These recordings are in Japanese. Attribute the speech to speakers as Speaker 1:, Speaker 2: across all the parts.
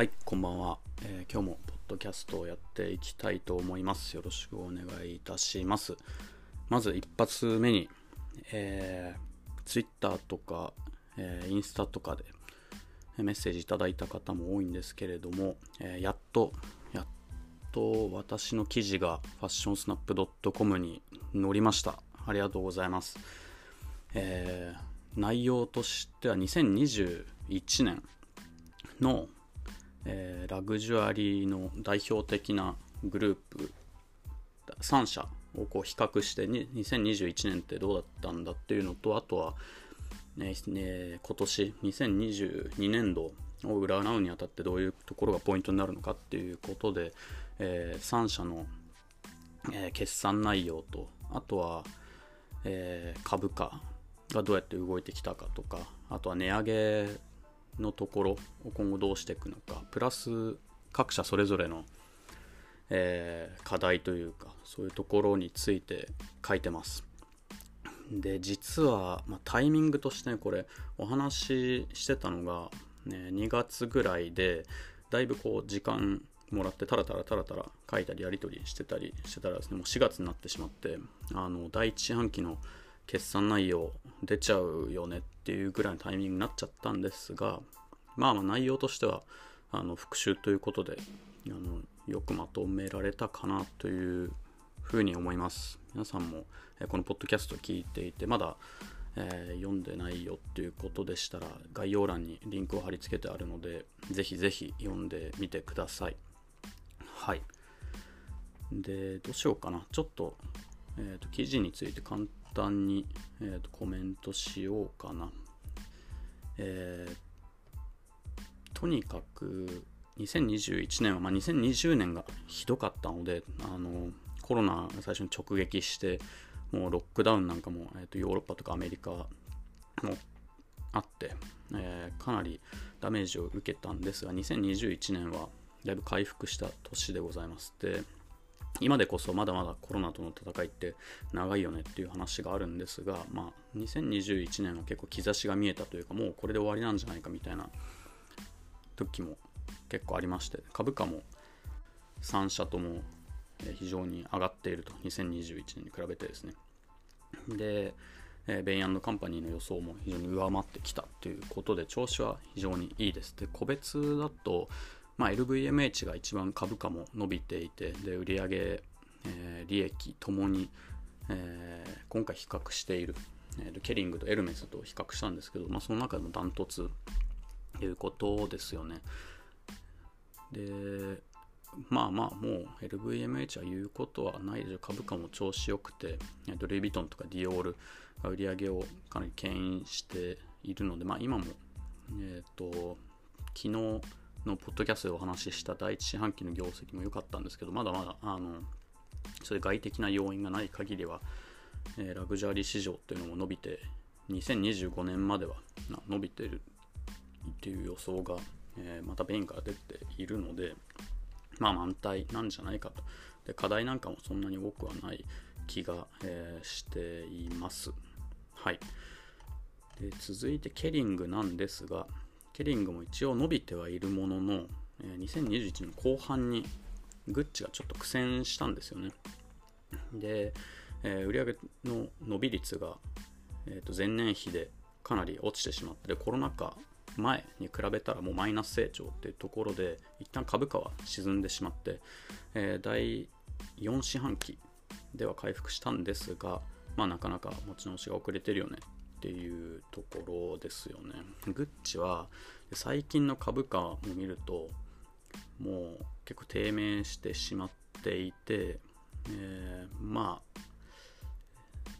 Speaker 1: はい、こんばんは、えー今日もポッドキャストをやっていきたいと思います。よろしくお願いいたします。まず一発目に、えー、Twitter とか、えーインスタとかでメッセージいただいた方も多いんですけれども、えーやっと、やっと私の記事がファッションスナップ .com に載りました。ありがとうございます。えー内容としては2021年の、えーラグジュアリーの代表的なグループ3社をこう比較してに2021年ってどうだったんだっていうのとあとは、ねね今年2022年度を占うにあたってどういうところがポイントになるのかっていうことで、え3社の、えー決算内容とあとは、えー株価がどうやって動いてきたかとかあとは値上げのところを今後どうしていくのかプラス各社それぞれの、えー課題というかそういうところについて書いてます。で実は、まあ、タイミングとしてねこれお話ししてたのが、ね、2月ぐらいでだいぶこう時間もらってタラタラタラタラ書いたりやり取りしてたりしてたらですねもう4月になってしまってあの第一四半期の決算内容出ちゃうよねっていうぐらいのタイミングになっちゃったんですがまあまあ内容としてはあの復習ということであのよくまとめられたかなというふうに思います。皆さんもえこのポッドキャスト聞いていてまだ、えー読んでないよっていうことでしたら概要欄にリンクを貼り付けてあるのでぜひぜひ読んでみてください。はい。でどうしようかな。ちょっと,、えーと記事について簡単に、えーとコメントしようかな。えーとにかく2021年は、まあ、2020年がひどかったのであのコロナが最初に直撃してもうロックダウンなんかも、えー、とヨーロッパとかアメリカもあって、えーかなりダメージを受けたんですが2021年はだいぶ回復した年でございますで今でこそまだまだコロナとの戦いって長いよねっていう話があるんですが、まあ、2021年は結構兆しが見えたというかもうこれで終わりなんじゃないかみたいな時も結構ありまして株価も3社とも非常に上がっていると2021年に比べてですね。で、ベインカンパニーの予想も非常に上回ってきたということで調子は非常にいいです。で個別だと、まあ、LVMH が一番株価も伸びていてで売上、えー利益ともに、えー今回比較している、えーケリングとエルメスと比較したんですけど、まあ、その中でもダントツということですよね。でまあまあもう LVMH は言うことはないでしょ株価も調子よくてえっとルイ・ヴィトンとかディオールが売り上げをかなり牽引しているのでまあ今もえっと昨日のポッドキャストでお話しした第一四半期の業績も良かったんですけどまだまだあのそういう外的な要因がない限りは、えーラグジュアリー市場っていうのも伸びて2025年までは伸びてるっていう予想が、えーまたベインから出ているのでまあ満体なんじゃないかと。で課題なんかもそんなに多くはない気が、えーしています。はい。で続いてケリングなんですがケリングも一応伸びてはいるものの、え2021年後半にグッチがちょっと苦戦したんですよね。で、えー売上の伸び率が、えーと前年比でかなり落ちてしまってコロナ禍前に比べたらもうマイナス成長っていうところで一旦株価は沈んでしまって、えー第4四半期では回復したんですが、まあ、なかなか持ち直しが遅れてるよね。っていうところですよね。グッチは最近の株価を見るともう結構低迷してしまっていて、えーまあ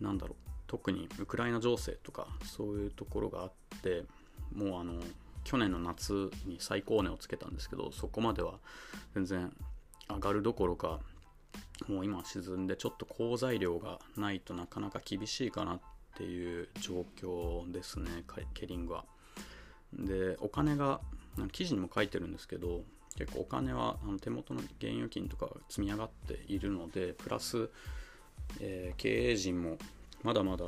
Speaker 1: なんだろう特にウクライナ情勢とかそういうところがあってもうあの去年の夏に最高値をつけたんですけどそこまでは全然上がるどころかもう今沈んでちょっと好材料がないとなかなか厳しいかなっっていう状況ですねケリングは。でお金が記事にも書いてるんですけど結構お金はあの手元の現預金とか積み上がっているのでプラス、えー経営陣もまだまだ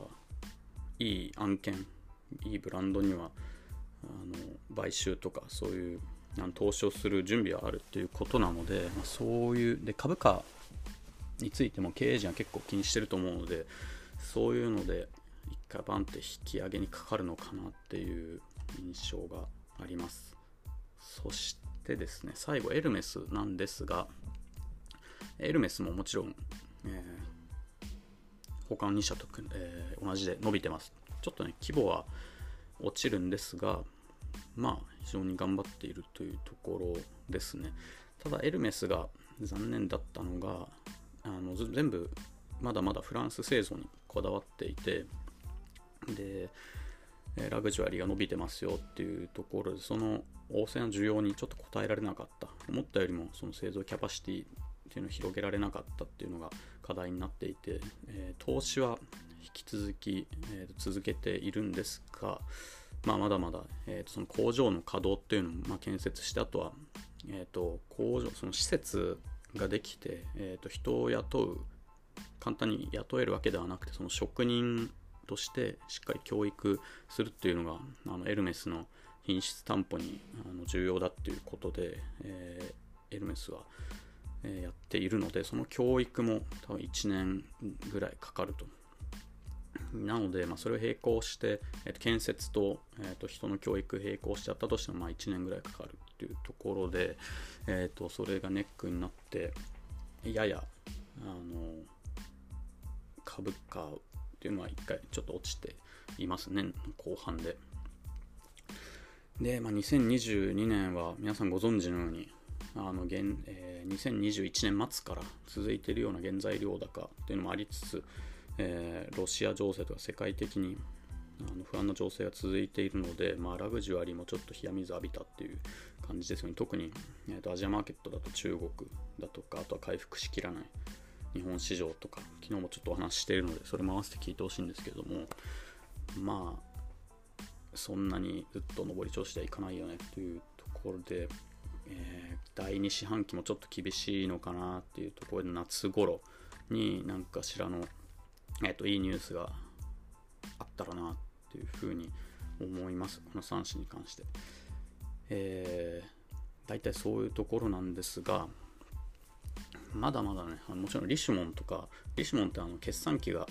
Speaker 1: いい案件いいブランドにはあの買収とかそういう投資をする準備はあるっていうことなので、まあ、そういうで株価についても経営陣は結構気にしてると思うのでそういうので回バンって引き上げにかかるのかなっていう印象があります。そしてですね最後エルメスなんですがエルメスももちろん、えー、他の2社と、えー、同じで伸びてます。ちょっとね規模は落ちるんですがまあ非常に頑張っているというところですね。ただエルメスが残念だったのがあの全部まだまだフランス製造にこだわっていてでラグジュアリーが伸びてますよっていうところでその旺盛な需要にちょっと応えられなかった。思ったよりもその製造キャパシティっていうのを広げられなかったっていうのが課題になっていて、えー、投資は引き続き、えー、続けているんですが、まあ、まだまだ、えー、とその工場の稼働っていうのも、ま、建設してあとは、えー、と工場その施設ができて、えー、と人を雇う簡単に雇えるわけではなくてその職人としてしっかり教育するっていうのがあのエルメスの品質担保にあの重要だっていうことで、えー、エルメスは、え、やっているのでその教育も多分1年ぐらいかかると。なので、まあ、それを並行して、えー、と建設と,、えー、と人の教育並行しちゃったとしても、まあ、1年ぐらいかかるっていうところで、えー、とそれがネックになってややあの株価っていうのは1回ちょっと落ちていますね後半で。で、まあ、2022年は皆さんご存知のようにあの現、えー、2021年末から続いているような原材料高っていうのもありつつ、えー、ロシア情勢とか世界的にあの不安な情勢が続いているので、まあ、ラグジュアリーもちょっと冷や水浴びたっていう感じですよね特に、えーと、アジアマーケットだと中国だとかあとは回復しきらない日本市場とか昨日もちょっとお話ししているのでそれも合わせて聞いてほしいんですけどもまあそんなにずっと上り調子ではいかないよねというところで、えー、第2四半期もちょっと厳しいのかなっていうところで夏頃に何かしらの、えーと、いいニュースがあったらなっていうふうに思います。この3紙に関して、えー、大体そういうところなんですがまだまだね、もちろんリシモンとか、リシモンってあの決算機が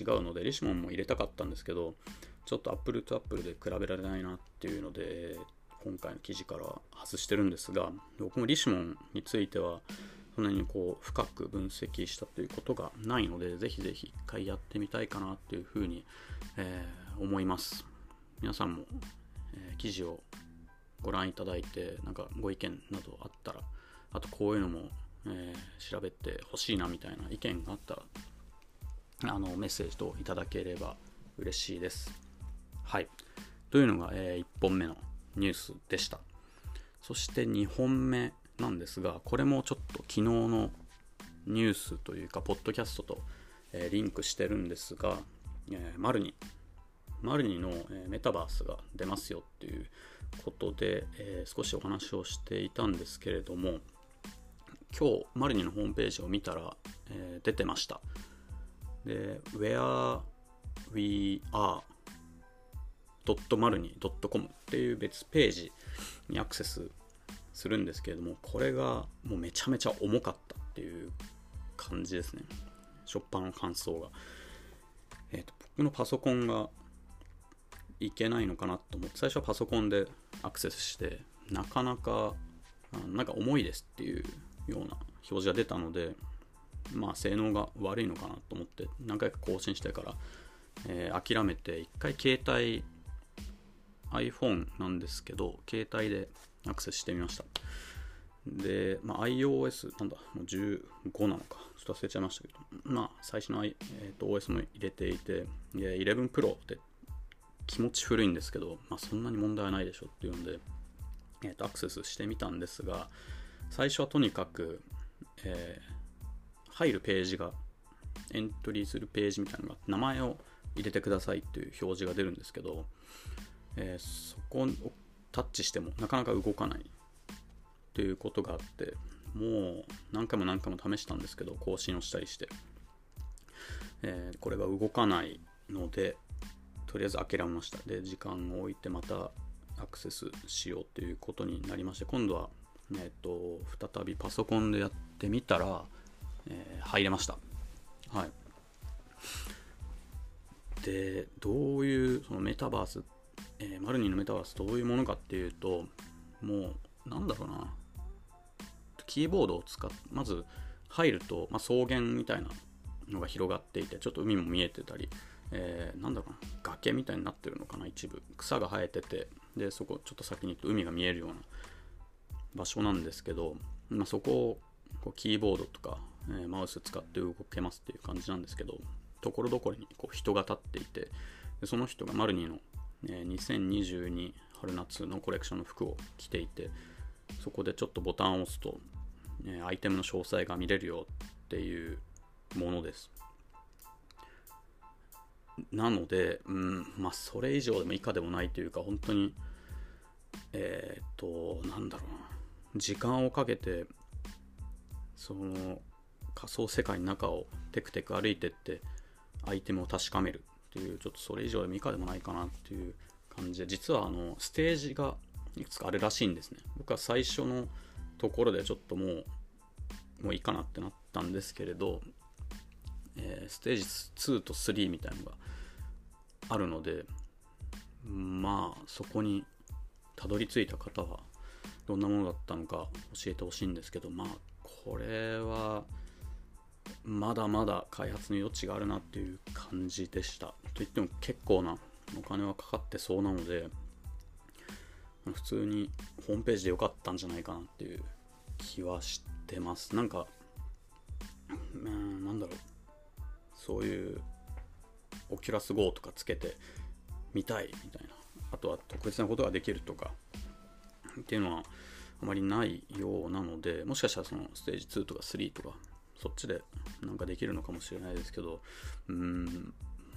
Speaker 1: 違うので、リシモンも入れたかったんですけど、ちょっとアップルとアップルで比べられないなっていうので、今回の記事から外してるんですが、僕もリシモンについては、そんなにこう深く分析したということがないので、ぜひぜひ一回やってみたいかなっていうふうに、えー、思います。皆さんも、えー、記事をご覧いただいて、なんかご意見などあったら、あとこういうのもえー、調べてほしいなみたいな意見があったらあのメッセージといただければ嬉しいです。はい。というのが、えー、1本目のニュースでした。そして2本目なんですが、これもちょっと昨日のニュースというか、ポッドキャストと、えー、リンクしてるんですが、えー、マルニ、マルニの、えー、メタバースが出ますよっていうことで、え、少しお話をしていたんですけれども、今日マリニのホームページを見たら、えー、出てました。で where we are .marni.com っていう別ページにアクセスするんですけれどもこれがもうめちゃめちゃ重かったっていう感じですね。しょっぱの感想が。えっ、ー、と僕のパソコンがいけないのかなと思って最初はパソコンでアクセスしてなかなかなんか重いですっていうような表示が出たので、まあ、性能が悪いのかなと思って何回か更新してから、えー、諦めて一回携帯 iPhone なんですけど携帯でアクセスしてみました。で、まあ、iOS なんだもう15なのかちょっと忘れちゃいましたけどまあ最初の、えー、と OS も入れていて11 Pro って気持ち古いんですけど、まあ、そんなに問題はないでしょっていうので、えー、とアクセスしてみたんですが、最初はとにかく、えー、入るページが、エントリーするページみたいなのが、名前を入れてくださいっていう表示が出るんですけど、えー、そこをタッチしてもなかなか動かないということがあって、もう何回も何回も試したんですけど、更新をしたりして、えー、これが動かないので、とりあえず諦めました。で、時間を置いてまたアクセスしようということになりまして今度は、えーと、再びパソコンでやってみたら、えー、入れました。はい。でどういうそのメタバース、えー、マルニーのメタバースどういうものかっていうともうなんだろうな。キーボードを使ってまず入ると、まあ、草原みたいなのが広がっていてちょっと海も見えてたり、えー、なんだろうな。崖みたいになってるのかな一部。草が生えててでそこちょっと先に行くと海が見えるような場所なんですけど、まあ、そこをこうキーボードとか、えー、マウス使って動けますっていう感じなんですけどところどころにこう人が立っていてでその人がマルニーの、えー、2022春夏のコレクションの服を着ていてそこでちょっとボタンを押すと、えー、アイテムの詳細が見れるよっていうものです。なので、うん、まあそれ以上でも以下でもないというか本当にえー、っとなんだろうな。時間をかけてその仮想世界の中をテクテク歩いてってアイテムを確かめるっていうちょっとそれ以上でも以下でもないかなっていう感じで実はあのステージがいくつかあるらしいんですね。僕は最初のところでちょっともうもういいかなってなったんですけれど、えー、ステージ2と3みたいなのがあるのでまあそこにたどり着いた方はどんなものだったのか教えてほしいんですけどまあこれはまだまだ開発の余地があるなっていう感じでした。といっても結構なお金はかかってそうなので普通にホームページで良かったんじゃないかなっていう気はしてます。なんかうんなんだろう。そういうオキュラス GO とかつけて見たいみたいな。あとは特別なことができるとか。っていうのはあまりないようなのでもしかしたらそのステージ2とか3とかそっちでなんかできるのかもしれないですけどうん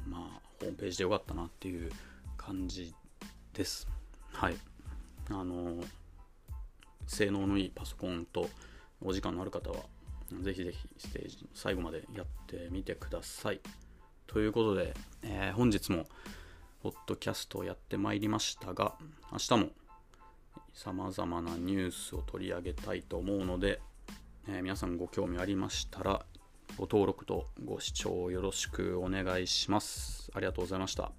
Speaker 1: まあホームページでよかったなっていう感じです。はい。あの性能のいいパソコンとお時間のある方はぜひぜひステージ最後までやってみてください。ということで、えー、本日もポッドキャストをやってまいりましたが明日もさまざまなニュースを取り上げたいと思うので、えー、皆さんご興味ありましたらご登録とご視聴よろしくお願いします。ありがとうございました。